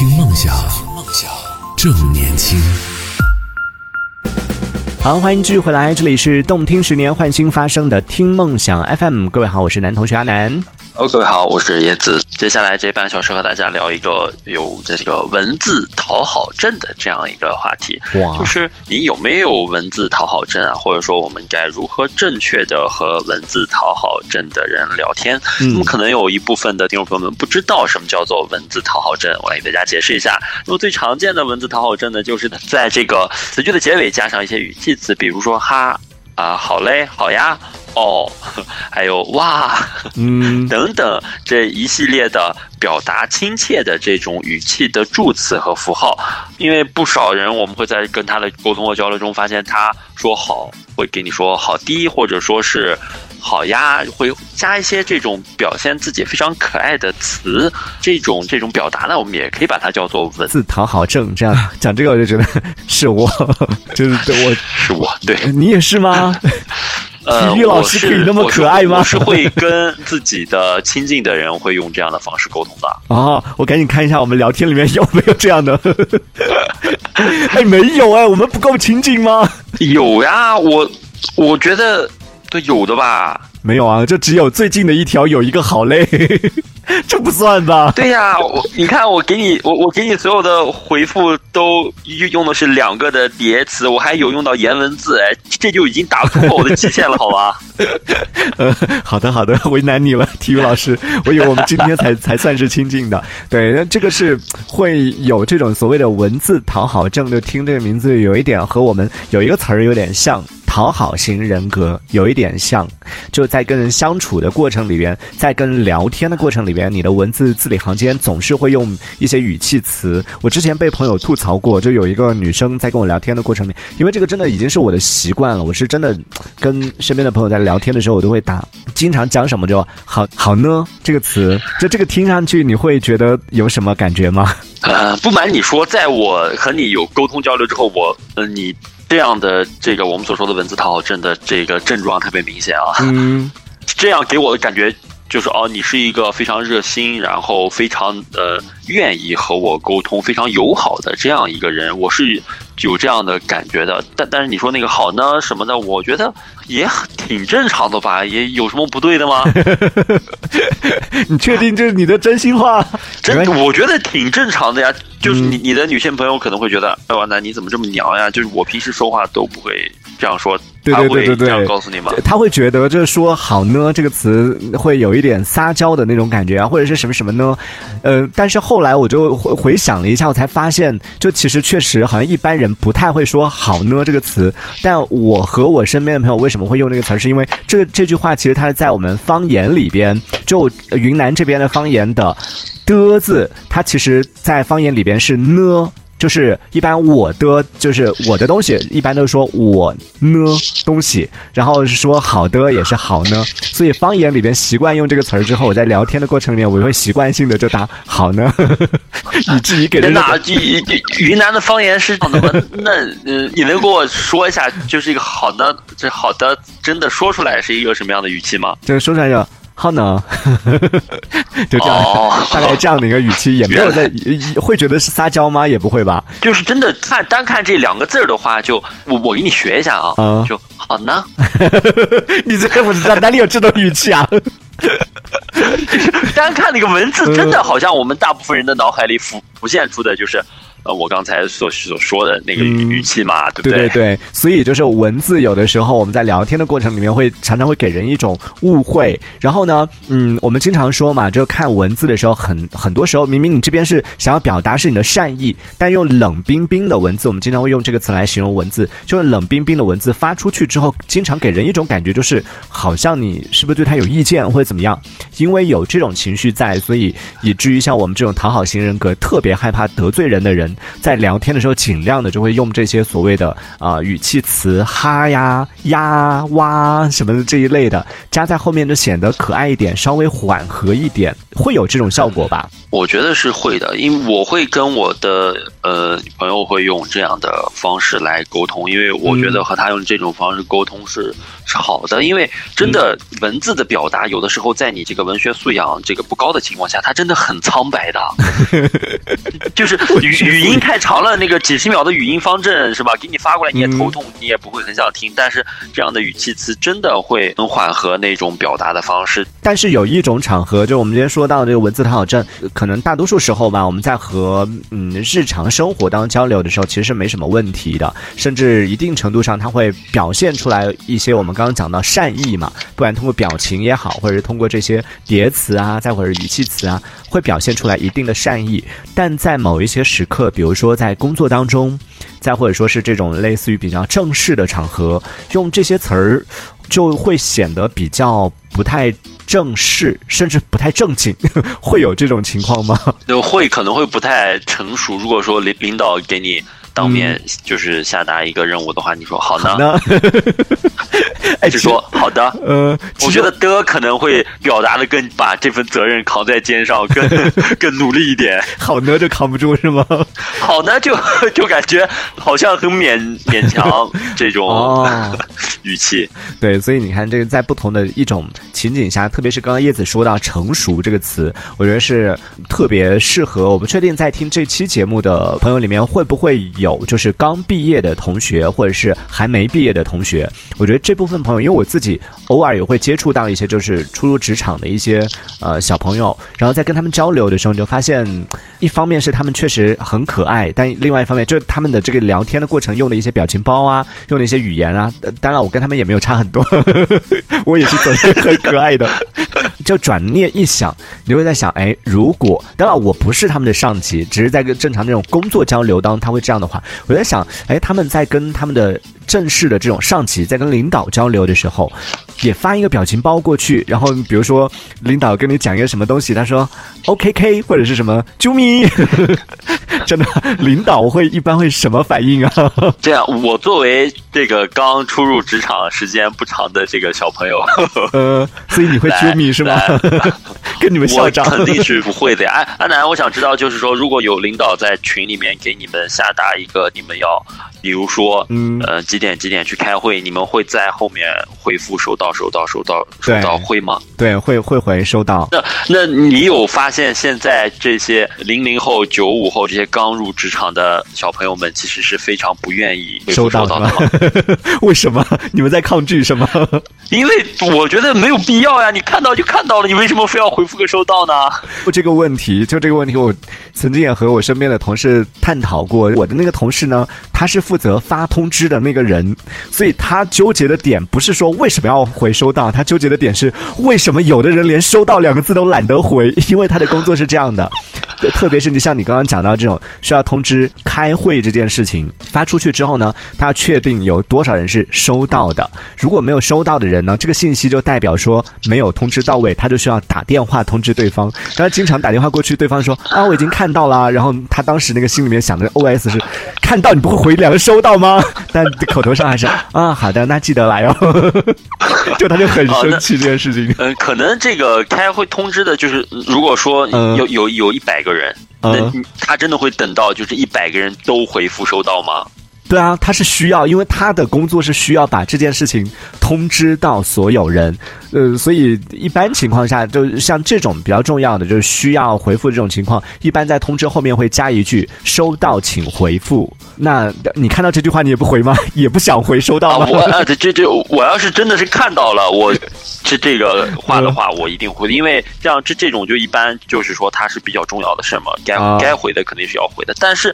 听梦想，梦想正年轻。好，欢迎继续回来，这里是动听十年换新发声的听梦想 FM。各位好，我是男同学阿南。哦，各位好，我是叶子。接下来这半小时和大家聊一个有这个文字讨好症的这样一个话题。就是你有没有文字讨好症啊？或者说我们该如何正确的和文字讨好症的人聊天？嗯那么可能有一部分的听众朋友们不知道什么叫做文字讨好症，我来给大家解释一下。那么最常见的文字讨好症呢，就是在这个词句的结尾加上一些语气词，比如说哈啊、好嘞，好呀，哦，还有哇。嗯，等等这一系列的表达亲切的这种语气的助词和符号，因为不少人我们会在跟他的沟通和交流中发现，他说好会给你说好滴，或者说是好呀，会加一些这种表现自己非常可爱的词，这种这种表达呢，我们也可以把它叫做文字。讨好症，这样讲这个我就觉得是我，就是我，是我对，你也是吗？呃，体育老师可以那么可爱吗我是会跟自己的亲近的人会用这样的方式沟通的。啊，我赶紧看一下我们聊天里面有没有这样的。哎，没有哎，我们不够亲近吗？有呀，我我觉得对有的吧。没有啊，就只有最近的一条有一个好累，这不算吧？对呀，我你看我给你我我给你所有的回复都用的是两个的叠词，我还有用到颜文字，哎，这就已经打破我的极限了，好吧？呃，好的好的，为难你了，体育老师。我以为我们今天才才算是亲近的。对，那这个是会有这种所谓的文字讨好症，就听这个名字有一点和我们有一个词儿有点像。讨好型人格有一点像，就在跟人相处的过程里边，在跟人聊天的过程里边，你的文字字里行间总是会用一些语气词。我之前被朋友吐槽过，就有一个女生在跟我聊天的过程里，因为这个真的已经是我的习惯了，我是真的跟身边的朋友在聊天的时候，我都会打，经常讲什么就好好呢这个词，就这个听上去你会觉得有什么感觉吗？呃，不瞒你说，在我和你有沟通交流之后，我呃你这样的这个我们所说的文字讨好症的这个症状特别明显啊。嗯，这样给我的感觉就是哦，你是一个非常热心，然后非常呃愿意和我沟通、非常友好的这样一个人，我是有这样的感觉的。但但是你说那个好呢什么的，我觉得也挺正常的吧，也有什么不对的吗？你确定这是你的真心话？真我觉得挺正常的呀。就是嗯你你的女性朋友可能会觉得，哎，王楠你怎么这么娘呀？就是我平时说话都不会这样说，对对对对对，这样告诉你吗？他会觉得这说好呢这个词会有一点撒娇的那种感觉啊，或者是什么什么呢？呃，但是后来我就回回想了一下，我才发现，就其实确实好像一般人不太会说好呢这个词，但我和我身边的朋友为什么会用这个词，是因为这个这句话其实它是在我们方言里边，就呃云南这边的方言的的字，它其实在方言里边是呢。就是一般我的就是我的东西，一般都是说我呢东西，然后是说好的也是好呢，所以方言里边习惯用这个词儿之后，我在聊天的过程里面，我会习惯性的就打好呢，以至于给人真的啊，就云南的方言是这样的吗？那呃，你能给我说一下，就是一个好的，这好的真的说出来是一个什么样的语气吗？就是说出来就好呢，就这样、哦大概这样的一个语气，也没有在会觉得是撒娇吗？也不会吧？就是真的看单看这两个字儿的话，就我我给你学一下啊，嗯就好呢。你这个我知道哪里有这种语气啊？单看那个文字，嗯真的好像我们大部分人的脑海里浮浮现出的就是，呃，我刚才所所说的那个语气嘛，对不对对对，所以就是文字有的时候我们在聊天的过程里面会常常会给人一种误会。然后呢，嗯，我们经常说嘛，就看文字的时候很很多时候明明你这边是想要表达是你的善意，但用冷冰冰的文字，我们经常会用这个词来形容文字，就是冷冰冰的文字发出去之后，经常给人一种感觉就是好像你是不是对他有意见或者怎么样？因为有这种情绪在，所以以至于像我们这种讨好型人格特别害怕得罪人的人，人在聊天的时候，尽量的就会用这些所谓的啊、语气词哈呀、呀、哇什么的这一类的加在后面，就显得可爱一点，稍微缓和一点，会有这种效果吧？我觉得是会的，因为我会跟我的呃女朋友会用这样的方式来沟通，因为我觉得和她用这种方式沟通是是好的，因为真的文字的表达有的时候在你这个文学素养这个不高的情况下，它真的很苍白的，就是语语语音太长了，那个几十秒的语音方阵是吧？给你发过来你也头痛，你也不会很想听，但是这样的语气词真的会很缓和那种表达的方式，但是有一种场合，就我们今天说到这个文字讨好症，可能大多数时候吧，我们在和嗯日常生活当中交流的时候，其实是没什么问题的，甚至一定程度上，它会表现出来一些我们刚刚讲到善意嘛，不管通过表情也好，或者是通过这些叠词啊，再或者语气词啊，会表现出来一定的善意。但在某一些时刻，比如说在工作当中，再或者说是这种类似于比较正式的场合，用这些词儿就会显得比较不太正式，甚至不太正经，会有这种情况吗？就会可能会不太成熟。如果说领领导给你当面就是下达一个任务的话，你说好呢？那，哎，就说好的。呃，我觉得的可能会表达的更把这份责任扛在肩上，更 更努力一点。好呢就扛不住是吗？好呢，就 就感觉好像很勉勉强这种、哦语气。对，所以你看，这个在不同的一种情景下，特别是刚刚叶子说到“成熟”这个词，我觉得是特别适合。我不确定在听这期节目的朋友里面，会不会有就是刚毕业的同学，或者是还没毕业的同学。我觉得这部分朋友，因为我自己偶尔也会接触到一些就是初入职场的一些呃小朋友，然后在跟他们交流的时候，你就发现，一方面是他们确实很可爱，但另外一方面就是他们的这个聊天的过程用的一些表情包啊，用的一些语言啊，当然我跟他们也没有差很多，我也是走的很可爱的。就转念一想，你会在想，哎，如果当然我不是他们的上级，只是在跟正常那种工作交流当中他会这样的话，我在想，哎，他们在跟他们的正式的这种上级在跟领导交流的时候，也发一个表情包过去，然后比如说领导跟你讲一个什么东西，他说 OKK 或者是什么啾咪，真的领导会一般会什么反应啊？这样，我作为这个刚初入职场时间不长的这个小朋友，呃，所以你会啾咪是吗？跟你们校我长肯定是不会的呀。安安南，我想知道，就是说，如果有领导在群里面给你们下达一个，你们要，比如说，嗯呃，几点几点去开会，你们会在后面回复收到收到收到收到会吗？对会会回收到。那那你有发现现在这些零零后、九五后这些刚入职场的小朋友们，其实是非常不愿意收到的？为什么你们在抗拒什么？因为我觉得没有必要呀，你看到就看到了，你为什么非要回复个收到呢？就这个问题，就这个问题，我曾经也和我身边的同事探讨过。我的那个同事呢，他是负责发通知的那个人，所以他纠结的点不是说为什么要回收到，他纠结的点是为什么有的人连收到两个字都懒得回，因为他的工作是这样的。特别是你像你刚刚讲到这种需要通知开会这件事情发出去之后呢，他要确定有多少人是收到的。如果没有收到的人呢，这个信息就代表说没有通知到位，他就需要打电话通知对方。然后经常打电话过去，对方说啊我已经看到了，然后他当时那个心里面想的 OS 是看到你不会回两个收到吗？但口头上还是 啊好的，那记得来哦。就他就很生气这件事情。嗯，可能这个开会通知的，就是如果说嗯有有有一百个人，嗯那他真的会等到就是一百个人都回复收到吗？对啊，他是需要，因为他的工作是需要把这件事情通知到所有人，呃，所以一般情况下，就像这种比较重要的，就是需要回复这种情况，一般在通知后面会加一句“收到请回复”。那你看到这句话，你也不回吗？也不想回收到啊，吗？我啊，这这这，我要是真的是看到了，我这这个话的话，我一定会，因为像这这种就一般就是说它是比较重要的事嘛，该啊该回的肯定是要回的，但是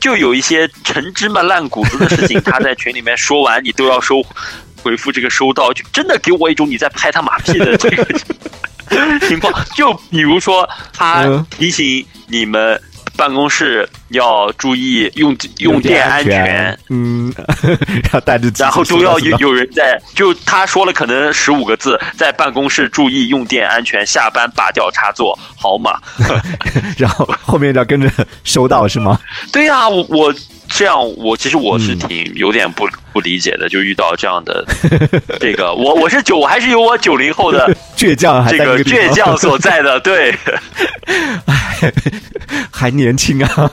就有一些陈芝麻烂谷子的事情，他在群里面说完，你都要收回复这个收到，就真的给我一种你在拍他马屁的这个情况。就比如说他嗯提醒你们。办公室要注意用用电安全，嗯，要带着，然后都要有有人在，就他说了可能十五个字，在办公室注意用电安全，下班拔掉插座，好嘛？然后后面要跟着收到是吗？对呀，我我。这样，我其实我是挺有点不不理解的，就遇到这样的 这个，我我是九，我还是有我九零后的倔强，这个倔强所在的，对，还年轻啊，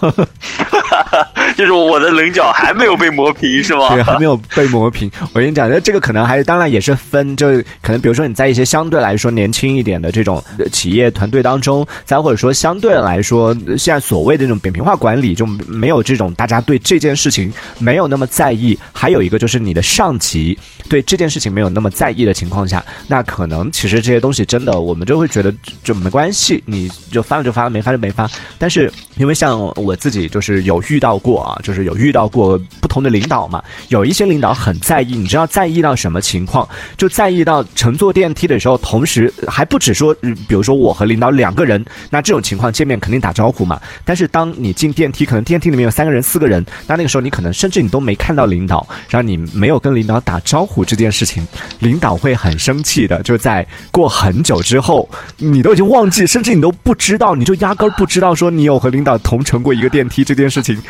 就是我的棱角还没有被磨平，是吗？对，还没有被磨平。我跟你讲，那这个可能还是，当然也是分，就可能比如说你在一些相对来说年轻一点的这种企业团队当中，再或者说相对来说，现在所谓的这种扁平化管理，就没有这种大家对。这件事情没有那么在意，还有一个就是你的上级对这件事情没有那么在意的情况下，那可能其实这些东西真的我们就会觉得就没关系，你就发了就发了，没发就没发。但是因为像我自己就是有遇到过啊，就是有遇到过不同的领导嘛，有一些领导很在意，你知道在意到什么情况？就在意到乘坐电梯的时候，同时还不止说，比如说我和领导两个人，那这种情况见面肯定打招呼嘛。但是当你进电梯，可能电梯里面有三个人、四个人。那那个时候你可能甚至你都没看到领导，然后你没有跟领导打招呼这件事情，领导会很生气的。就在过很久之后，你都已经忘记，甚至你都不知道，你就压根 都不知道说你有和领导同乘过一个电梯这件事情。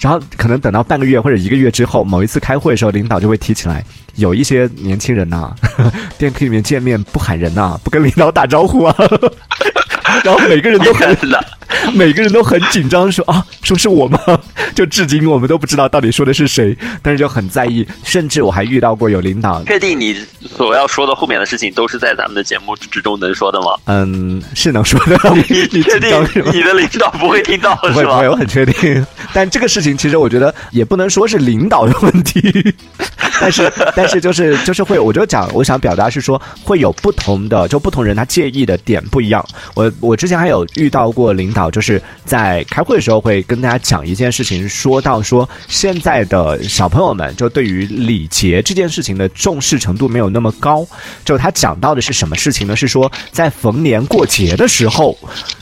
然后可能等到半个月或者一个月之后，某一次开会的时候，领导就会提起来，有一些年轻人呐，电梯里面见面不喊人呐，不跟领导打招呼啊。然后每个人都很 每个人都很紧张，说啊，说是我吗？就至今我们都不知道到底说的是谁，但是就很在意。甚至我还遇到过有领导，确定你所要说的后面的事情都是在咱们的节目之中能说的吗？嗯，是能说的。你确定你的领导不会听到是吧？我很确定。但这个事情其实我觉得也不能说是领导的问题，但是 但是就是就是会，我就讲我想表达是说会有不同的，就不同人他介意的点不一样。我我之前还有遇到过领导，就是在开会的时候会跟大家讲一件事情，说到说现在的小朋友们就对于礼节这件事情的重视程度没有那么高。就他讲到的是什么事情呢？是说在逢年过节的时候，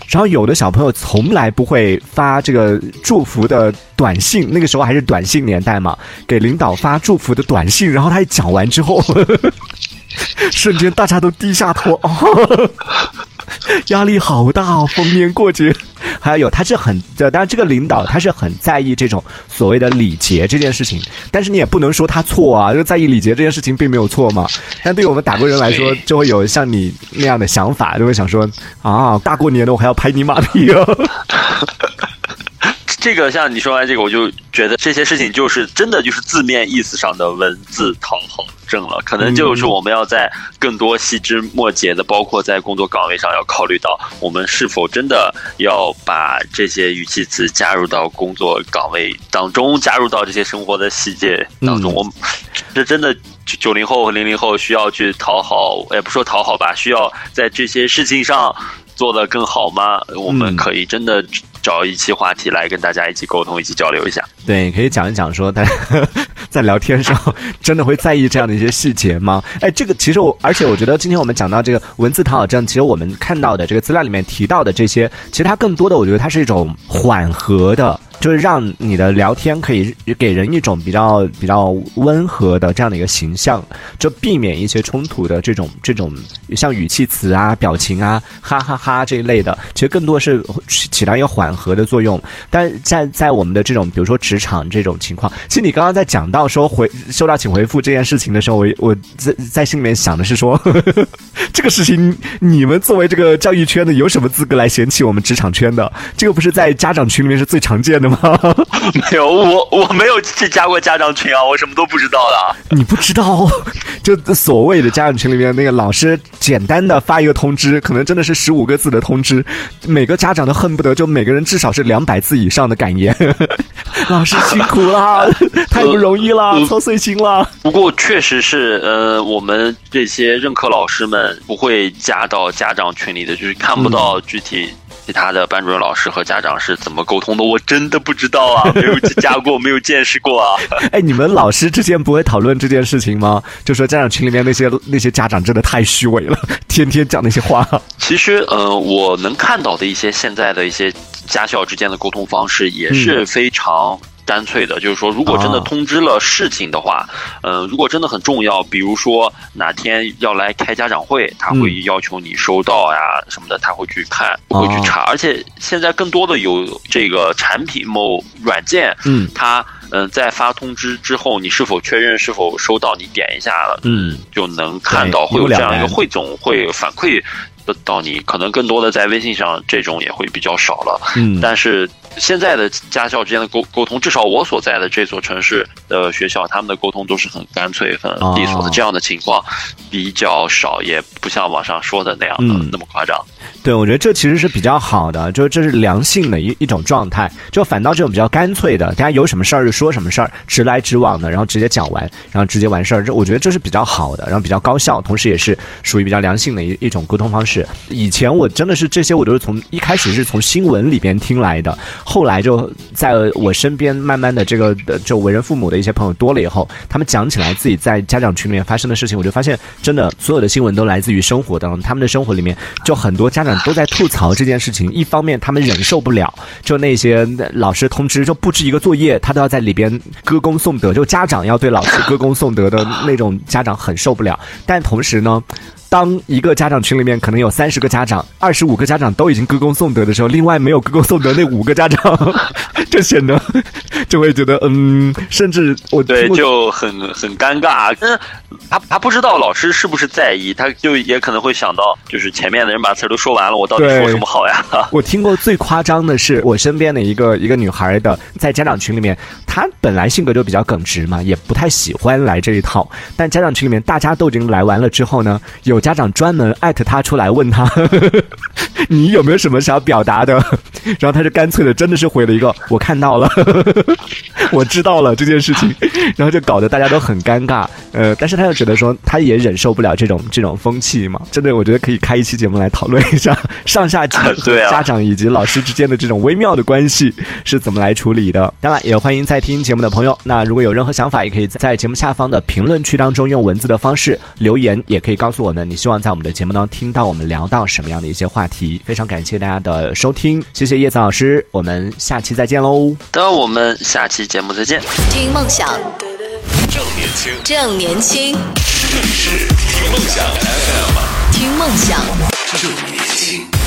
然后有的小朋友从来不会发这个祝福的短信，那个时候还是短信年代嘛，给领导发祝福的短信。然后他一讲完之后，瞬间大家都低下头。压力好大哦！逢年过节，还有他是很，当然这个领导他是很在意这种所谓的礼节这件事情，但是你也不能说他错啊，就在意礼节这件事情并没有错嘛。但对于我们打工人来说，就会有像你那样的想法，就会想说啊，大过年的我还要拍你马屁啊。这个像你说完这个，我就觉得这些事情就是真的就是字面意思上的文字讨好症了。可能就是我们要在更多细枝末节的，包括在工作岗位上要考虑到，我们是否真的要把这些语气词加入到工作岗位当中，加入到这些生活的细节当中。我们这真的九零后和零零后需要去讨好，也不说讨好吧，需要在这些事情上做得更好吗？我们可以真的。找一期话题来跟大家一起沟通，一起交流一下。对，可以讲一讲说，大家 在聊天上 真的会在意这样的一些细节吗？哎，这个其实我，而且我觉得今天我们讲到这个文字讨好症，其实我们看到的这个资料里面提到的这些，其实它更多的，我觉得它是一种缓和的。就是让你的聊天可以给人一种比较比较温和的这样的一个形象，就避免一些冲突的这种这种像语气词啊、表情啊、哈哈哈这一类的，其实更多是起到一个缓和的作用。但在在我们的这种比如说职场这种情况，其实你刚刚在讲到说回收到请回复这件事情的时候，我我在在心里面想的是说，呵 呵这个事情你们作为这个教育圈的有什么资格来嫌弃我们职场圈的？这个不是在家长群里面是最常见的。吗？没有，我我没有去加过家长群啊，我什么都不知道的。你不知道，就所谓的家长群里面那个老师简单的发一个通知，可能真的是十五个字的通知，每个家长都恨不得就每个人至少是两百字以上的感言。老师辛苦了，太不容易了，操碎心了。不过确实是，呃，我们这些任课老师们不会加到家长群里的，就是看不到具体。其他的班主任老师和家长是怎么沟通的，我真的不知道啊，没有加过，没有见识过啊。哎，你们老师之间不会讨论这件事情吗？就说家长群里面那些那些家长真的太虚伪了，天天讲那些话。其实，呃，我能看到的一些现在的一些家校之间的沟通方式也是非常。干脆的，就是说，如果真的通知了事情的话，嗯，如果真的很重要，比如说哪天要来开家长会，他会要求你收到呀什么的，他会去看，会去查。而且现在更多的有这个产品某软件，嗯，它嗯在发通知之后，你是否确认是否收到，你点一下了，嗯，就能看到会有这样一个汇总会反馈到你。可能更多的在微信上这种也会比较少了，嗯，但是。现在的家校之间的沟沟通，至少我所在的这座城市的学校，他们的沟通都是很干脆、很利索的。这样的情况比较少，也不像网上说的那样的那么夸张。对，我觉得这其实是比较好的，就这是良性的一一种状态。就反倒这种比较干脆的，大家有什么事儿就说什么事儿，直来直往的，然后直接讲完，然后直接完事儿。这我觉得这是比较好的，然后比较高效，同时也是属于比较良性的一一种沟通方式。以前我真的是这些，我都是从一开始是从新闻里边听来的。后来就在我身边慢慢的这个就为人父母的一些朋友多了以后，他们讲起来自己在家长群里面发生的事情，我就发现真的所有的新闻都来自于生活当中，他们的生活里面就很多家长都在吐槽这件事情。一方面他们忍受不了，就那些老师通知就布置一个作业，他都要在里边歌功颂德，就家长要对老师歌功颂德的那种家长很受不了。但同时呢。当一个家长群里面可能有三十个家长，二十五个家长都已经歌功颂德的时候，另外没有歌功颂德那五个家长，就显得就会觉得嗯，甚至我对就很很尴尬。嗯，他他不知道老师是不是在意，他就也可能会想到，就是前面的人把词儿都说完了，我到底说什么好呀？我听过最夸张的是我身边的一个一个女孩的，在家长群里面，她本来性格就比较耿直嘛，也不太喜欢来这一套，但家长群里面大家都已经来完了之后呢，有。有家长专门艾特他出来问他，你有没有什么想要表达的？然后他就干脆的，真的是回了一个我看到了，我知道了这件事情，然后就搞得大家都很尴尬。呃，但是他又觉得说，他也忍受不了这种这种风气嘛。真的，我觉得可以开一期节目来讨论一下 上下级家长以及老师之间的这种微妙的关系是怎么来处理的。当然，也欢迎在听节目的朋友，那如果有任何想法，也可以在节目下方的评论区当中用文字的方式留言，也可以告诉我们。你希望在我们的节目当中听到我们聊到什么样的一些话题？非常感谢大家的收听，谢谢叶子老师，我们下期再见喽！那我们下期节目再见。听梦想，正年轻，正年轻，这里是听梦想 FM，听梦想，正年轻。